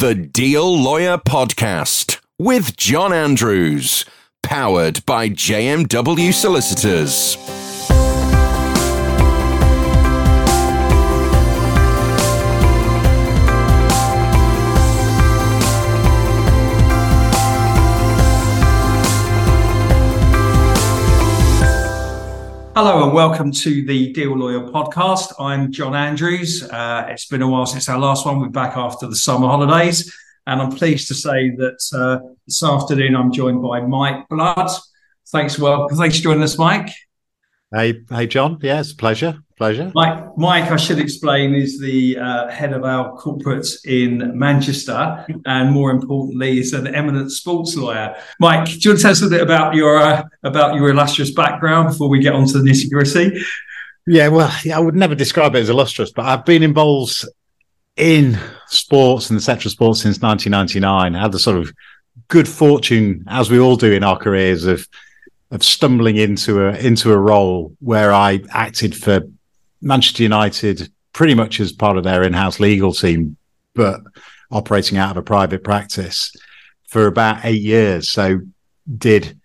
The Deal Lawyer Podcast with John Andrews, powered by JMW Solicitors. Hello and welcome to the Deal Lawyer podcast. I'm John Andrews. Uh, it's been a while since our last one. We're back after the summer holidays, and I'm pleased to say that uh, this afternoon I'm joined by Mike Blood. Thanks, well, thanks for joining us, Mike. Hey, hey, John. Yeah, it's a pleasure. Pleasure. Mike, Mike, I should explain, is the uh, head of our corporate in Manchester, and more importantly, is an eminent sports lawyer. Mike, do you want to tell us a bit about your uh, about your illustrious background before we get on to the nitty gritty? Yeah, well, yeah, I would never describe it as illustrious, but I've been involved in sports and the sector of sports since 1999. I had the sort of good fortune, as we all do in our careers, of of stumbling into a into a role where I acted for Manchester United pretty much as part of their in-house legal team, but operating out of a private practice for about eight years. So did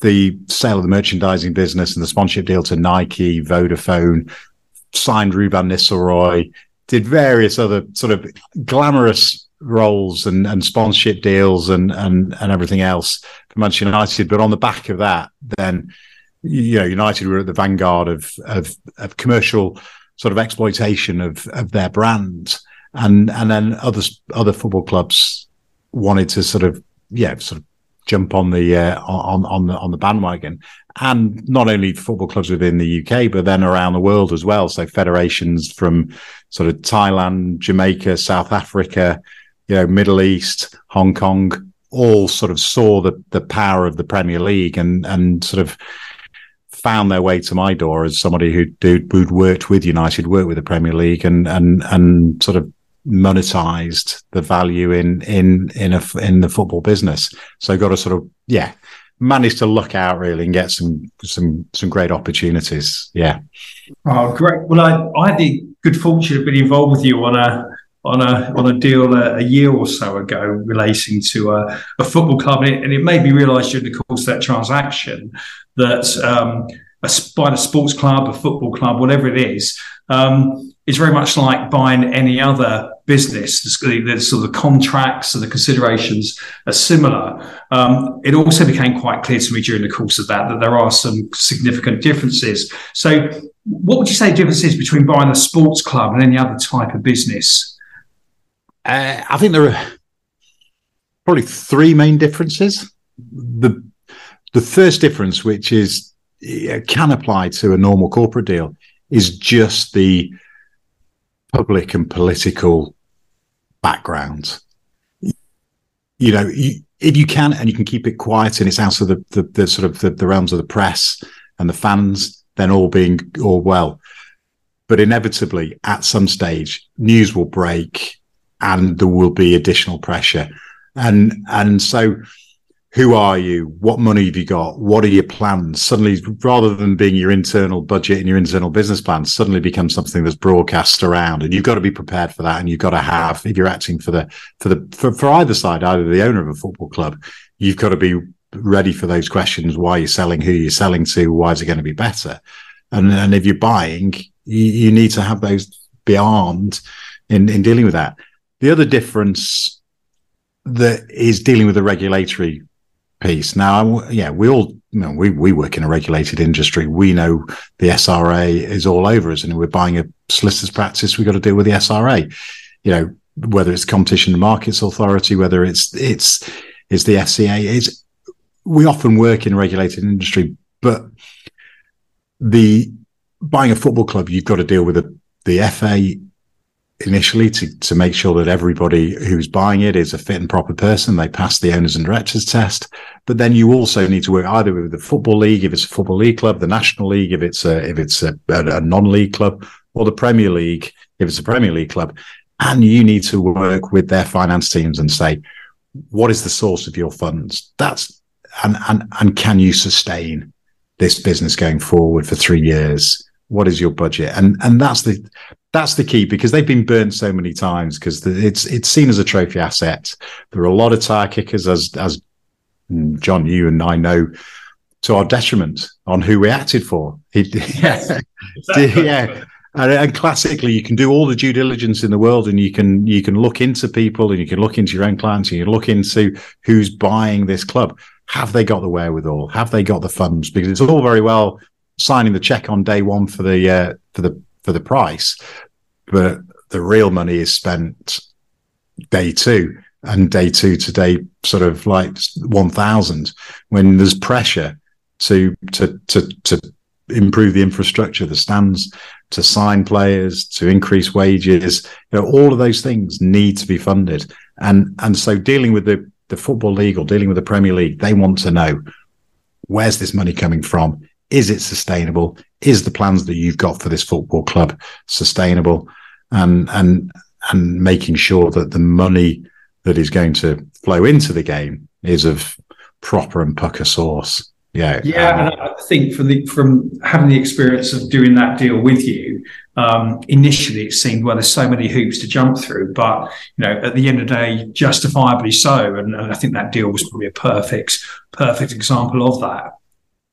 the sale of the merchandising business and the sponsorship deal to Nike, Vodafone, signed Ruud van Nistelrooy, did various other sort of glamorous roles and, and sponsorship deals and, and, and everything else for Manchester United. But on the back of that, then you know, United were at the vanguard of of, of commercial sort of exploitation of of their brand, and and then other other football clubs wanted to sort of yeah sort of jump on the uh, on on the on the bandwagon, and not only football clubs within the UK but then around the world as well. So federations from sort of Thailand, Jamaica, South Africa, you know, Middle East, Hong Kong, all sort of saw the the power of the Premier League and and sort of found their way to my door as somebody who who'd worked with United, worked with the Premier League, and and and sort of monetized the value in in in a in the football business. So got to sort of yeah managed to look out really and get some some some great opportunities. Yeah. Oh, great. Well, I, I had the good fortune of being involved with you on a on a on a deal a, a year or so ago relating to a, a football club, and it, and it, made me realise during the course of that transaction that um, a, buying a sports club, a football club, whatever it is, um, is very much like buying any other business. The, the sort of the contracts and the considerations are similar. Um, it also became quite clear to me during the course of that that there are some significant differences. So, what would you say the difference is between buying a sports club and any other type of business? Uh, I think there are probably three main differences. The the first difference, which is uh, can apply to a normal corporate deal, is just the public and political background. You know, you, if you can and you can keep it quiet and it's out of the, the, the sort of the, the realms of the press and the fans, then all being all well. But inevitably, at some stage, news will break and there will be additional pressure. And and so who are you? What money have you got? What are your plans? Suddenly, rather than being your internal budget and your internal business plan, suddenly becomes something that's broadcast around. And you've got to be prepared for that. And you've got to have, if you're acting for the, for the, for, for either side, either the owner of a football club, you've got to be ready for those questions. Why you're selling, who you're selling to, why is it going to be better? And, and if you're buying, you, you need to have those be armed in, in dealing with that. The other difference that is dealing with the regulatory piece. Now, yeah, we all, you know, we, we work in a regulated industry. We know the SRA is all over us and we're buying a solicitor's practice. We've got to deal with the SRA, you know, whether it's competition and markets authority, whether it's, it's, it's the FCA is we often work in a regulated industry, but the buying a football club, you've got to deal with the, the FA initially to, to make sure that everybody who's buying it is a fit and proper person. They pass the owners and directors test. But then you also need to work either with the football league, if it's a football league club, the national league, if it's a, if it's a, a, a non-league club or the Premier League, if it's a Premier League club. And you need to work with their finance teams and say, what is the source of your funds? That's, and, and, and can you sustain this business going forward for three years? What is your budget? And, and that's the, that's the key because they've been burnt so many times because it's it's seen as a trophy asset. There are a lot of tire kickers, as as John, you and I know, to our detriment on who we acted for. yeah, yeah. And, and, classically, you can do all the due diligence in the world, and you can you can look into people, and you can look into your own clients, and you can look into who's buying this club. Have they got the wherewithal? Have they got the funds? Because it's all very well signing the check on day one for the uh, for the for the price, but the real money is spent day two and day two to day sort of like 1000 when there's pressure to to to to improve the infrastructure the stands to sign players to increase wages you know all of those things need to be funded. And and so dealing with the the football league or dealing with the premier league they want to know where's this money coming from is it sustainable? Is the plans that you've got for this football club sustainable? And and and making sure that the money that is going to flow into the game is of proper and pucker source. Yeah, yeah, um, and I think from the from having the experience of doing that deal with you, um, initially it seemed well, there's so many hoops to jump through, but you know, at the end of the day, justifiably so, and, and I think that deal was probably a perfect perfect example of that.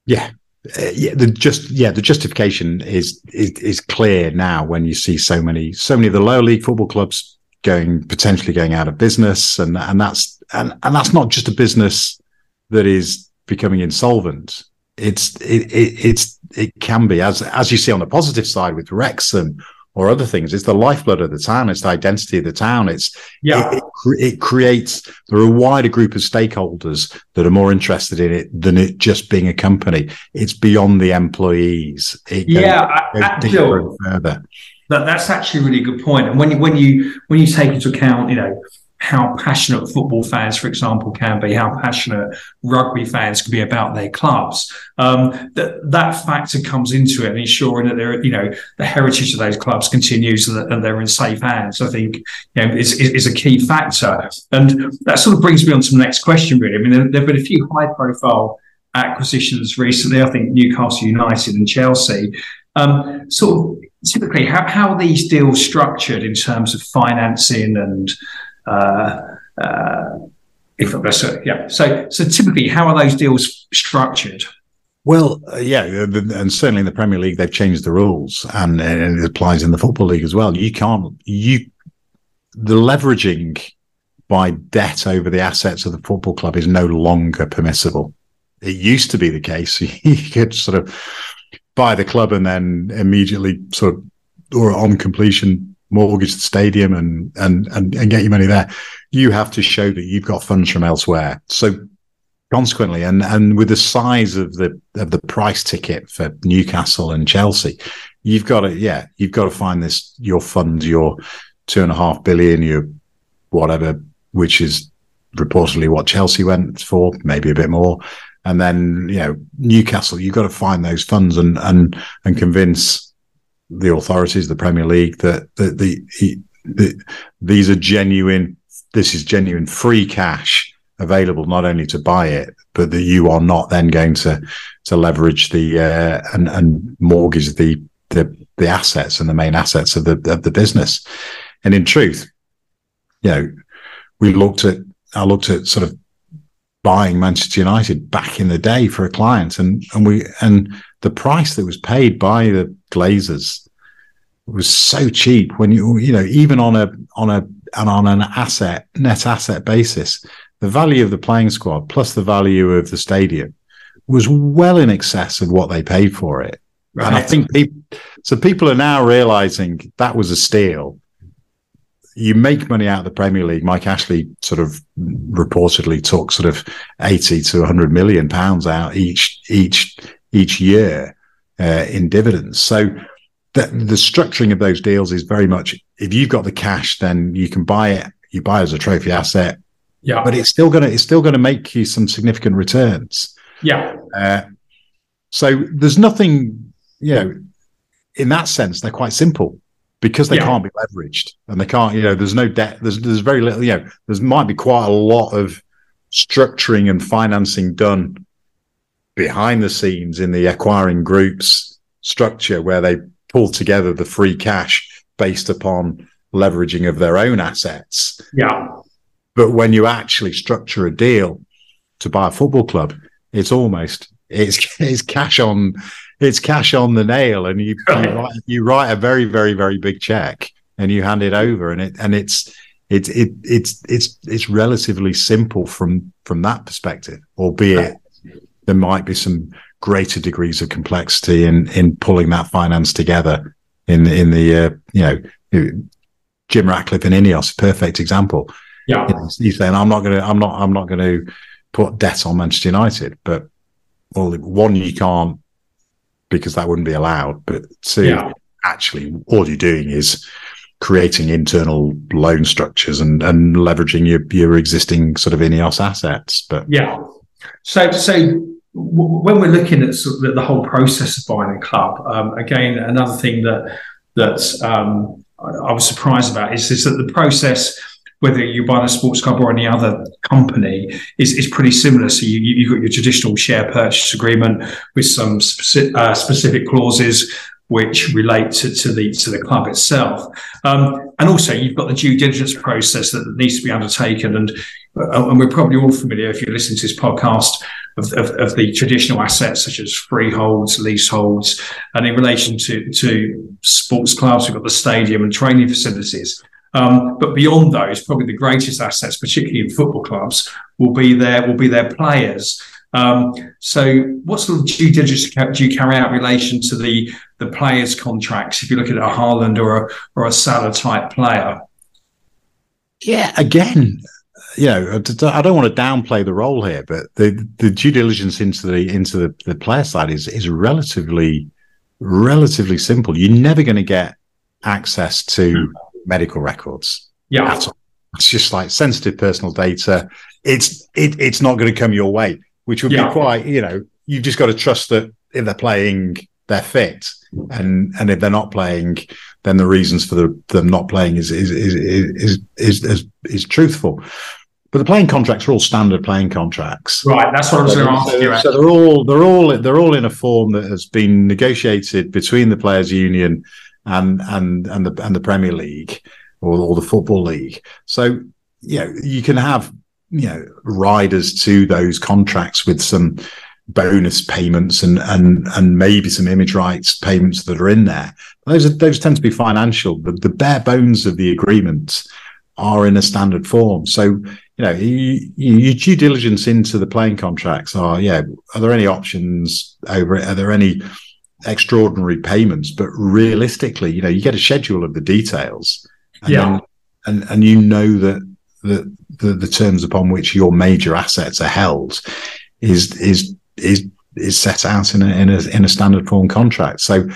Yeah, uh, yeah, the just yeah, the justification is, is is clear now when you see so many so many of the lower league football clubs going potentially going out of business, and and that's and and that's not just a business that is becoming insolvent. It's it, it it's it can be as as you see on the positive side with Wrexham or other things. It's the lifeblood of the town. It's the identity of the town. It's yeah. It, it, it, creates there are a wider group of stakeholders that are more interested in it than it just being a company. It's beyond the employees. It yeah, goes, goes further. That, that's actually a really good point. And when you when you when you take into account, you know, how passionate football fans, for example, can be, how passionate rugby fans can be about their clubs. Um, that that factor comes into it and ensuring that they're, you know, the heritage of those clubs continues and that they're in safe hands. I think you know, is, is, a key factor. And that sort of brings me on to the next question, really. I mean, there, there have been a few high profile acquisitions recently. I think Newcastle United and Chelsea. Um, sort of typically, how, how are these deals structured in terms of financing and uh, uh, if so, yeah. So so typically, how are those deals structured? Well, uh, yeah, and certainly in the Premier League they've changed the rules, and, and, it applies in the Football League as well. You can't you the leveraging by debt over the assets of the football club is no longer permissible. It used to be the case you could sort of buy the club and then immediately sort of or on completion mortgage the stadium and, and, and, and get your money there. You have to show that you've got funds from elsewhere. So consequently, and, and with the size of the, of the price ticket for Newcastle and Chelsea, you've got to, yeah, you've got to find this, your funds, your two and a half billion, your whatever, which is reportedly what Chelsea went for, maybe a bit more. And then, you know, Newcastle, you've got to find those funds and, and, and convince the authorities, the Premier League, that the, the, the, these are genuine. This is genuine free cash available not only to buy it, but that you are not then going to to leverage the uh, and and mortgage the the the assets and the main assets of the of the business. And in truth, you know, we looked at I looked at sort of buying Manchester United back in the day for a client, and and we and the price that was paid by the Glazers was so cheap when you you know even on a on a and on an asset net asset basis, the value of the playing squad plus the value of the stadium was well in excess of what they paid for it. Right. And I think people, so people are now realizing that was a steal. You make money out of the Premier League. Mike Ashley sort of reportedly took sort of 80 to 100 million pounds out each each each year uh, in dividends. So the, the structuring of those deals is very much if you've got the cash, then you can buy it. You buy it as a trophy asset. Yeah. But it's still gonna it's still gonna make you some significant returns. Yeah. Uh, so there's nothing, you know, in that sense, they're quite simple because they yeah. can't be leveraged and they can't, you know, there's no debt, there's there's very little, you know, there's might be quite a lot of structuring and financing done behind the scenes in the acquiring groups structure where they pull together the free cash based upon leveraging of their own assets. Yeah. But when you actually structure a deal to buy a football club, it's almost it's it's cash on it's cash on the nail, and you you, write, you write a very very very big check and you hand it over, and it and it's it's it, it's it's it's relatively simple from from that perspective, albeit there might be some greater degrees of complexity in in pulling that finance together in in the uh, you know Jim Ratcliffe and Ineos, perfect example. Yeah, he's saying I'm not going to I'm not I'm not going to put debt on Manchester United, but well, one you can't because that wouldn't be allowed, but two, yeah. actually, all you're doing is creating internal loan structures and and leveraging your your existing sort of Ineos assets. But yeah, so so when we're looking at sort of the whole process of buying a club, um, again, another thing that that um, I, was surprised about is, is that the process whether you buy a sports club or any other company is, is pretty similar. So you, you've got your traditional share purchase agreement with some specific, uh, specific clauses which relate to, to, the to the club itself. Um, and also you've got the due diligence process that needs to be undertaken. And, uh, and we're probably all familiar if you're listening to this podcast of, of, of, the traditional assets such as freeholds, leaseholds, and in relation to, to sports clubs, we've got the stadium and training facilities. Um, but beyond those, probably the greatest assets, particularly in football clubs, will be their will be their players. Um, so, what sort of due diligence do you carry out in relation to the the players' contracts? If you look at a Haaland or a or a Salah type player, yeah, again, you know, I don't want to downplay the role here, but the the due diligence into the into the, the player side is is relatively relatively simple. You're never going to get access to hmm. medical records. Yeah, it's just like sensitive personal data. It's it, it's not going to come your way, which would yeah. be quite you know you've just got to trust that if they're playing, they're fit, and and if they're not playing, then the reasons for the, them not playing is is is is is, is, is truthful. But the playing contracts are all standard playing contracts. Right, that's what I was going to ask you. So they're all they're all they're all in a form that has been negotiated between the players' union and and and the and the Premier League or, or the Football League. So you know you can have you know riders to those contracts with some bonus payments and and and maybe some image rights payments that are in there. Those are, those tend to be financial. The, the bare bones of the agreements are in a standard form. So you know you, you, due diligence into the playing contracts are yeah. Are there any options over it? Are there any extraordinary payments, but realistically, you know, you get a schedule of the details, and yeah, then, and and you know that the, the the terms upon which your major assets are held is is is is set out in a in a in a standard form contract. So,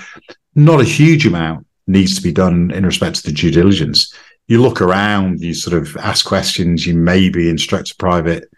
not a huge amount needs to be done in respect to the due diligence. You look around, you sort of ask questions, you maybe instruct a private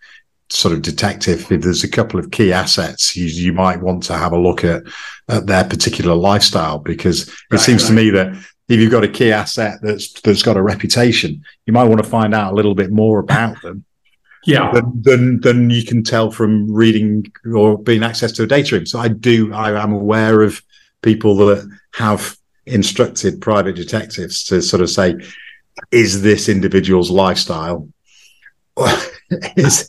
sort of detective. If there's a couple of key assets you, you might want to have a look at at their particular lifestyle because it right, seems right. to me that if you've got a key asset that's that's got a reputation you might want to find out a little bit more about them yeah. than, than than you can tell from reading or being access to a data room. So i do i am aware of people that have instructed private detectives to sort of say is this individual's lifestyle is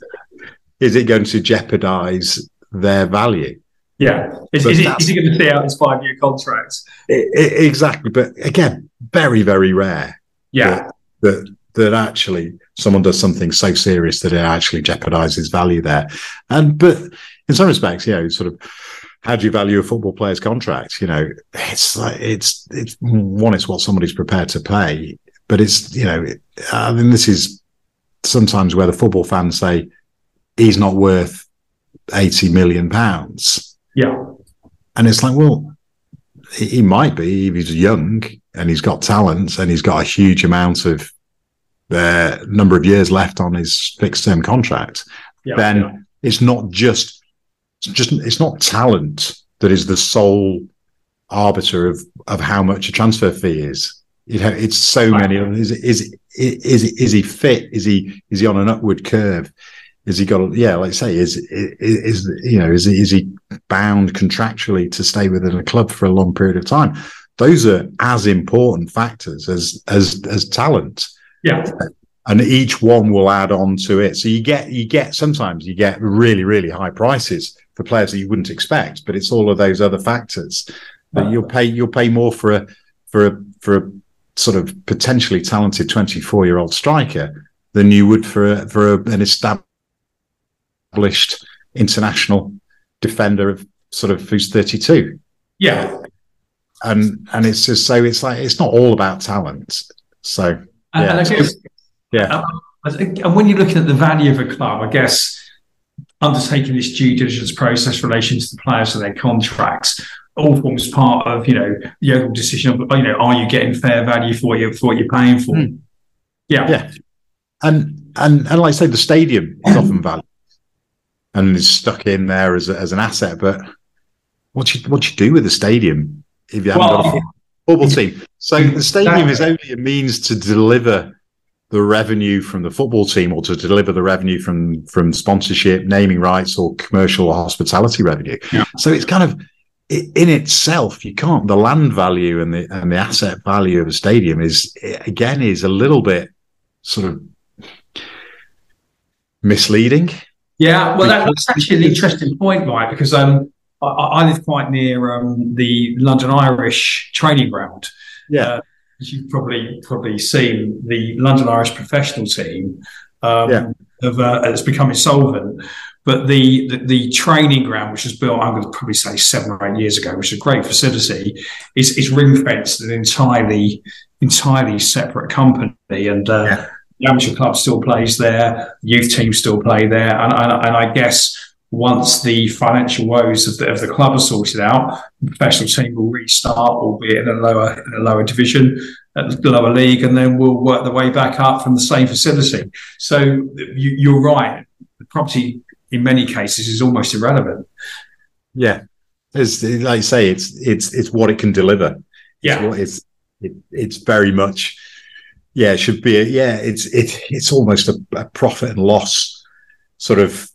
is it going to jeopardize their value? Yeah. Is, is, it, is he going to see out his five year contract? exactly. But again, very, very rare. Yeah. That, that, that actually someone does something so serious that it actually jeopardizes value there. And, but in some respects, you know, sort of, how do you value a football player's contract? You know, it's like, it's, it's one, it's what somebody's prepared to pay, but it's, you know, I mean, this is sometimes where the football fans say, he's not worth 80 million pounds. Yeah. And it's like, well, he might be if he's young and he's got talent and he's got a huge amount of uh, number of years left on his fixed term contract. Yeah, then yeah. it's not just, it's just, it's not talent that is the sole arbiter of, of how much a transfer fee is. You know, it's so many. Is, is, is, is, is he fit? Is he, is he on an upward curve? is he got yeah like I say is is, is you know is is he bound contractually to stay within a club for a long period of time those are as important factors as as as talent. Yeah. And each one will add on to it. So you get you get sometimes you get really, really high prices for players that you wouldn't expect, but it's all of those other factors that you'll pay you'll pay more for a for a for a sort of potentially talented 24 year old striker than you would for a, for a, an established international defender of sort of who's 32 Yeah. and and it's just so it's like it's not all about talent. So yeah I guess, yeah. um, and when you're looking at the value of a club, I guess undertaking this due diligence process relation to the players and their contracts all forms part of you know the overall decision of you know are you getting fair value for you for what you're paying for? Hmm. Yeah. yeah and and and like I say the stadium is often valued and is stuck in there as a, as an asset but what you what you do with the stadium if you haven't Well, got a football team so the stadium is only a means to deliver the revenue from the football team or to deliver the revenue from from sponsorship naming rights or commercial or hospitality revenue Yeah. so it's kind of in itself you can't the land value and the and the asset value of a stadium is again is a little bit sort of misleading Yeah, well, that, that's actually an interesting point, right? Because um, I, I live quite near um, the London Irish training ground. Uh, as you've probably probably seen, the London Irish professional team um, Yeah. have, uh, has become insolvent. But the, the the training ground, which was built, I'm going to probably say seven or eight years ago, which is a great facility, is is ring fenced an entirely entirely separate company, and uh, Yeah. the amateur club still plays there, youth team still play there, and, and, and I guess once the financial woes of the, of the club are sorted out, the professional team will restart, albeit in a lower in a lower division, at the lower league, and then we'll work the way back up from the same facility. So you, you're right, the property in many cases is almost irrelevant. Yeah, it's like you say, it's it's it's what it can deliver. It's Yeah. what it's it, it's very much. Yeah, it should be. A, yeah, it's it it's almost a, a profit and loss sort of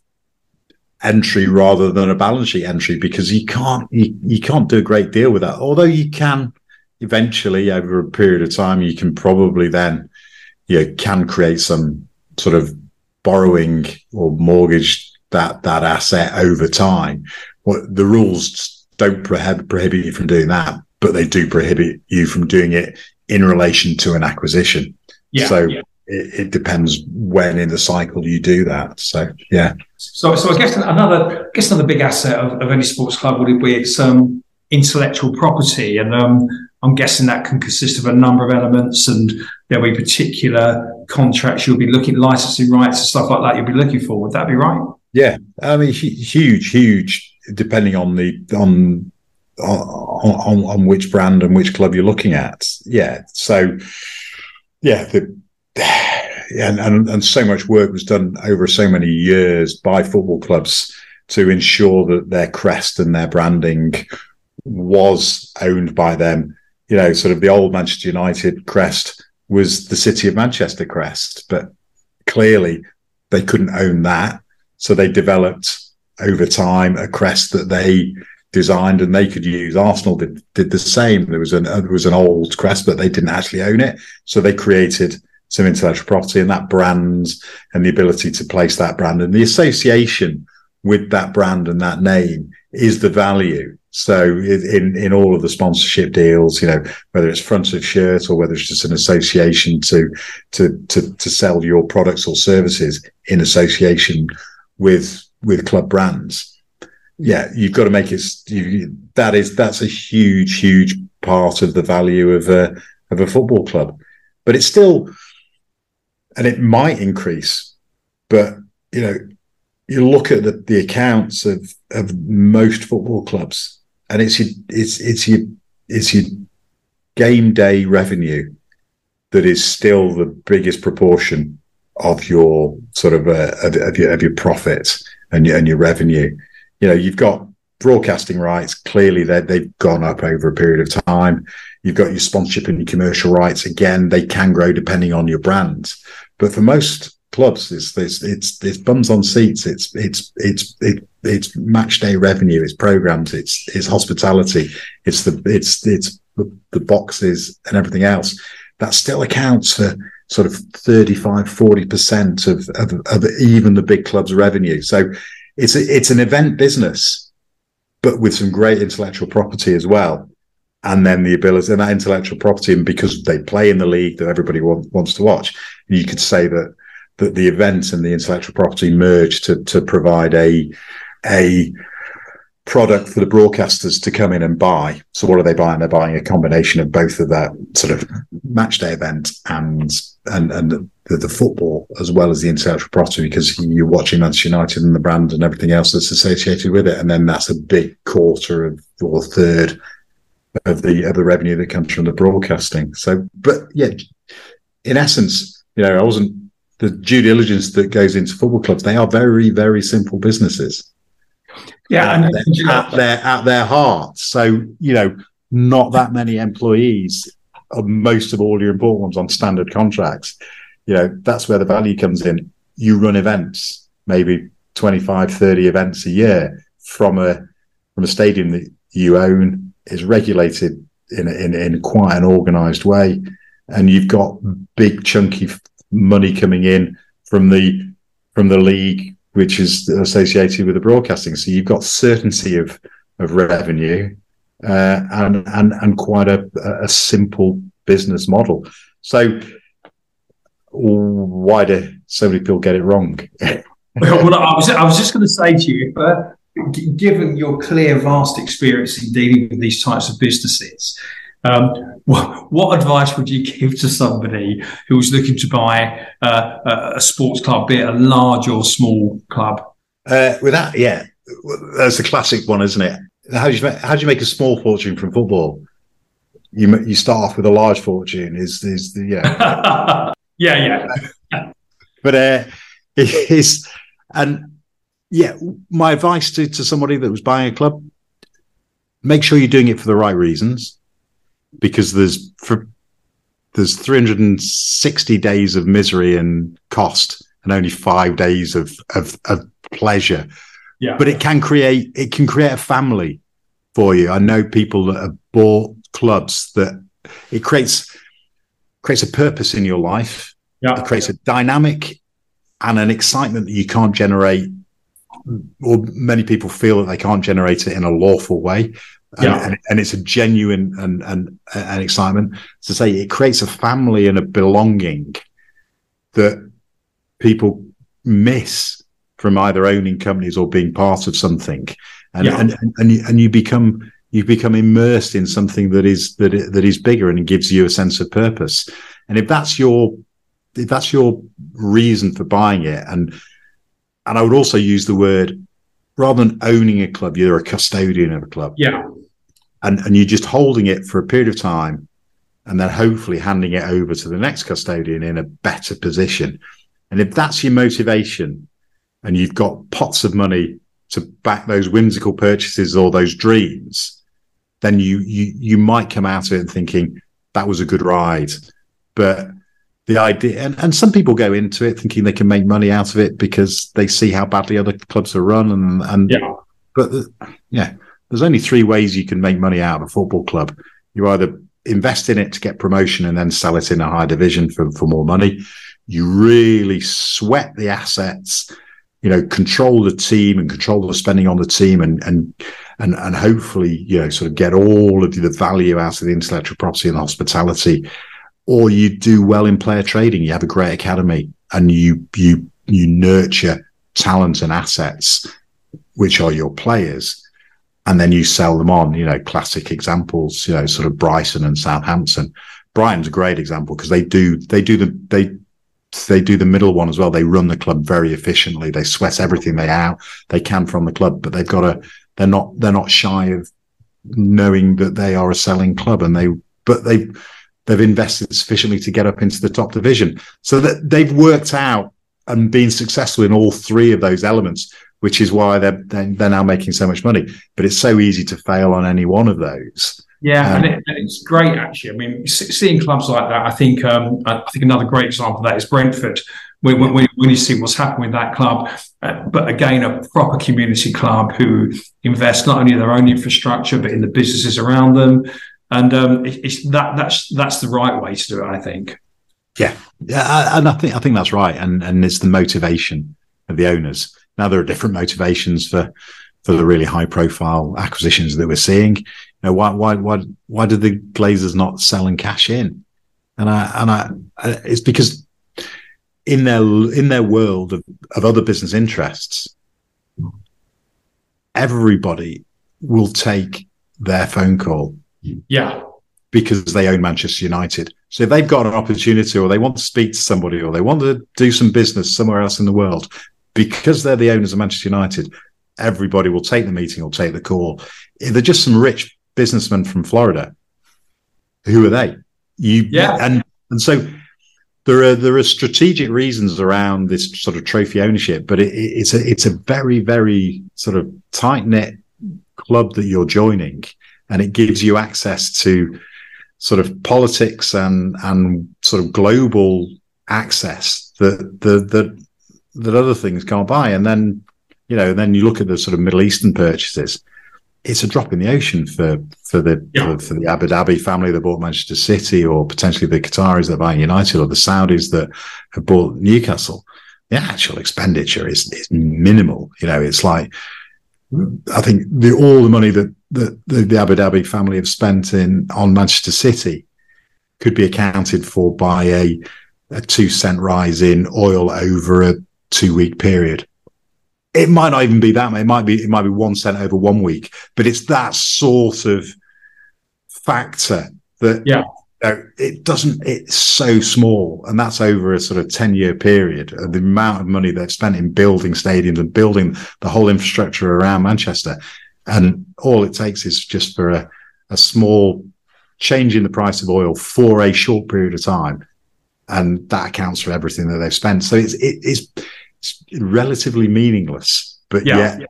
entry rather than a balance sheet entry because you can't you, you can't do a great deal with that. Although you can eventually over a period of time, you can probably then you know, can create some sort of borrowing or mortgage that that asset over time what the rules don't prohibit, prohibit you from doing that, but they do prohibit you from doing it in relation to an acquisition. Yeah. so yeah. it, it depends when in the cycle you do that. So yeah, So, so I guess another, I guess another big asset of, of any sports club would be its um, intellectual property, and um, I'm guessing that can consist of a number of elements, and there'll be particular contracts you'll be looking, licensing rights and stuff like that. You'll be looking for. Would that be right? Yeah. I mean, huge, huge, depending on the on. On, on on which brand and which club you're looking at, yeah. So, yeah, the and, and and so much work was done over so many years by football clubs to ensure that their crest and their branding was owned by them. You know, sort of the old Manchester United crest was the City of Manchester crest, but clearly they couldn't own that. So they developed over time a crest that they designed and they could use. Arsenal did, did the same. There was an there was an old crest, but they didn't actually own it. So they created some intellectual property and that brand and the ability to place that brand and the association with that brand and that name is the value. So in in all of the sponsorship deals, you know, whether it's front of shirt or whether it's just an association to to to to sell your products or services in association with with club brands, yeah, you've got to make it. You, that is that's a huge huge part of the value of a of a football club, but it's still, and it might increase, but you know, you look at the, the accounts of of most football clubs and it's your it's it's your it's your game day revenue that is still the biggest proportion of your sort of uh, of, your, of your profit and your, and your revenue. You know, you've got broadcasting rights. Clearly, they they've gone up over a period of time. You've got your sponsorship and your commercial rights. Again, they can grow depending on your brand. But for most clubs, it's it's it's, it's bums on seats. It's it's it's it, it's match day revenue. It's programs. It's it's hospitality. It's the it's it's the, the boxes and everything else, that still accounts for sort of 35, 40% of, of, of even the big club's revenue. So it's a, it's an event business, but with some great intellectual property as well. And then the ability and that intellectual property, and because they play in the league that everybody want, wants to watch, you could say that that the event and the intellectual property merge to to provide a a product for the broadcasters to come in and buy. So what are they buying? They're buying a combination of both of that sort of match day event and and and the, the football as well as the intellectual property because you're watching Manchester United and the brand and everything else that's associated with it. And then that's a big quarter of or third of the of the revenue that comes from the broadcasting. So but yeah, in essence, you know, I wasn't the due diligence that goes into football clubs, they are very, very simple businesses yeah, uh, and at, their at their heart. So you know, not that many employees. Uh, most of all your important ones on standard contracts. You know, that's where the value comes in. You run events, maybe 25, 30 events a year from a from a stadium that you own is regulated in in, in quite an organized way, and you've got big chunky money coming in from the from the league which is associated with the broadcasting. So you've got certainty of of revenue uh, and and and quite a, a simple business model. So why do so many people get it wrong? well, I was I was just going to say to you, given your clear, vast experience in dealing with these types of businesses. Um, what, what, advice would you give to somebody who's looking to buy uh, a sports club, be it a large or small club? Uh, with that, yeah, that's a classic one, isn't it? How do you make, how do you make a small fortune from football? You you start off with a large fortune. Is is the yeah yeah yeah. but uh, it is and yeah, my advice to to somebody that was buying a club: make sure you're doing it for the right reasons because there's for, there's 360 days of misery and cost and only five days of, of, of pleasure. Yeah. But it can create it can create a family for you. I know people that have bought clubs that it creates creates a purpose in your life. Yeah. It creates a dynamic and an excitement that you can't generate or many people feel that they can't generate it in a lawful way yeah. and, and, it's a genuine and, and and excitement to say it creates a family and a belonging that people miss from either owning companies or being part of something and yeah. and, and, and, you, and you become you become immersed in something that is that that is bigger and gives you a sense of purpose and if that's your if that's your reason for buying it and and I would also use the word rather than owning a club, you're a custodian of a club. Yeah and and you're just holding it for a period of time and then hopefully handing it over to the next custodian in a better position. And if that's your motivation and you've got pots of money to back those whimsical purchases or those dreams then you you you might come out of it thinking that was a good ride. But the idea and, and some people go into it thinking they can make money out of it because they see how badly other clubs are run and and yeah. but yeah there's only three ways you can make money out of a football club. You either invest in it to get promotion and then sell it in a higher division for, for more money. You really sweat the assets, you know, control the team and control the spending on the team and, and, and, and hopefully, you know, sort of get all of the value out of the intellectual property and hospitality. Or you do well in player trading. You have a great academy and you, you, you nurture talent and assets, which are your players and then you sell them on, you know, classic examples, you know, sort of Brighton and Southampton. Brighton's a great example because they do, they do the, they, they do the middle one as well. They run the club very efficiently. They sweat everything they out they can from the club, but they've got a, they're not, they're not shy of knowing that they are a selling club and they, but they, they've invested sufficiently to get up into the top division. So that they've worked out and been successful in all three of those elements which is why they're, they're now making so much money. But it's so easy to fail on any one of those. Yeah, um, and, it, and, it's great actually. I mean, seeing clubs like that, I think um, I think another great example of that is Brentford. When, when, when you see what's happened with that club, uh, but again, a proper community club who invest not only in their own infrastructure but in the businesses around them. and um, it, it's that that's that's the right way to do it. I think. Yeah, yeah, and I think I think that's right, and and it's the motivation of the owners. Now there are different motivations for for the really high profile acquisitions that we're seeing. You know, why why why why do the Glazers not sell and cash in? And I and I uh, it's because in their in their world of, of other business interests, everybody will take their phone call. Yeah. Because they own Manchester United. So if they've got an opportunity or they want to speak to somebody or they want to do some business somewhere else in the world, because they're the owners of Manchester United, everybody will take the meeting or take the call. They're just some rich businessmen from Florida, who are they? You yeah. and and so there are there are strategic reasons around this sort of trophy ownership, but it, it's a it's a very very sort of tight knit club that you're joining, and it gives you access to sort of politics and and sort of global access that that that that other things can't buy. And then you know, then you look at the sort of Middle Eastern purchases. It's a drop in the ocean for for the yeah. for, for, the Abu Dhabi family that bought Manchester City, or potentially the Qataris that buy United, or the Saudis that have bought Newcastle. The actual expenditure is is minimal. You know, it's like I think the all the money that that the, the Abu Dhabi family have spent in on Manchester City could be accounted for by a a two cent rise in oil over a two week period. It might not even be that. It might be it might be one cent over one week, but it's that sort of factor that yeah. it doesn't. It's so small, and that's over a sort of ten year period. The amount of money they've spent in building stadiums and building the whole infrastructure around Manchester, and all it takes is just for a, a small change in the price of oil for a short period of time, and that accounts for everything that they've spent. So it's it, it's it's relatively meaningless, but yeah. yet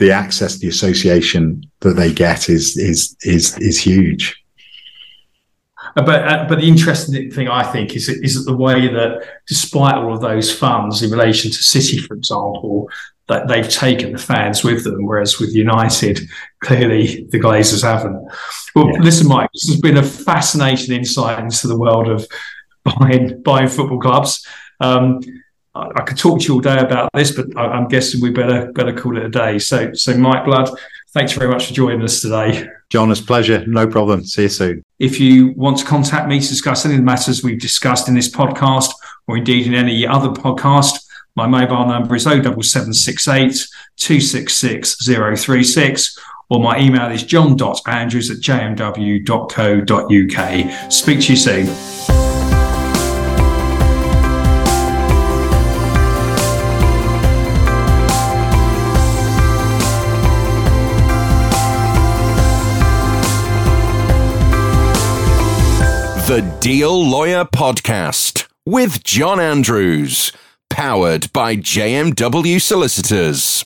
the access, the association that they get is is is is huge. Uh, but uh, but the interesting thing I think is is that the way that, despite all of those funds in relation to City, for example, that they've taken the fans with them, whereas with United, clearly the Glazers haven't. Well, yeah. listen, Mike, this has been a fascinating insight into the world of buying buying football clubs. Um, I, could talk to you all day about this, but I, am guessing we better better call it a day. So, so Mike Blood, thanks very much for joining us today. John, it's pleasure. No problem. See you soon. If you want to contact me to discuss any of the matters we've discussed in this podcast, or indeed in any other podcast, my mobile number is 07768 266 036 or my email is john.andrews at jmw.co.uk. Speak to you soon. The Deal Lawyer Podcast with John Andrews, powered by JMW Solicitors.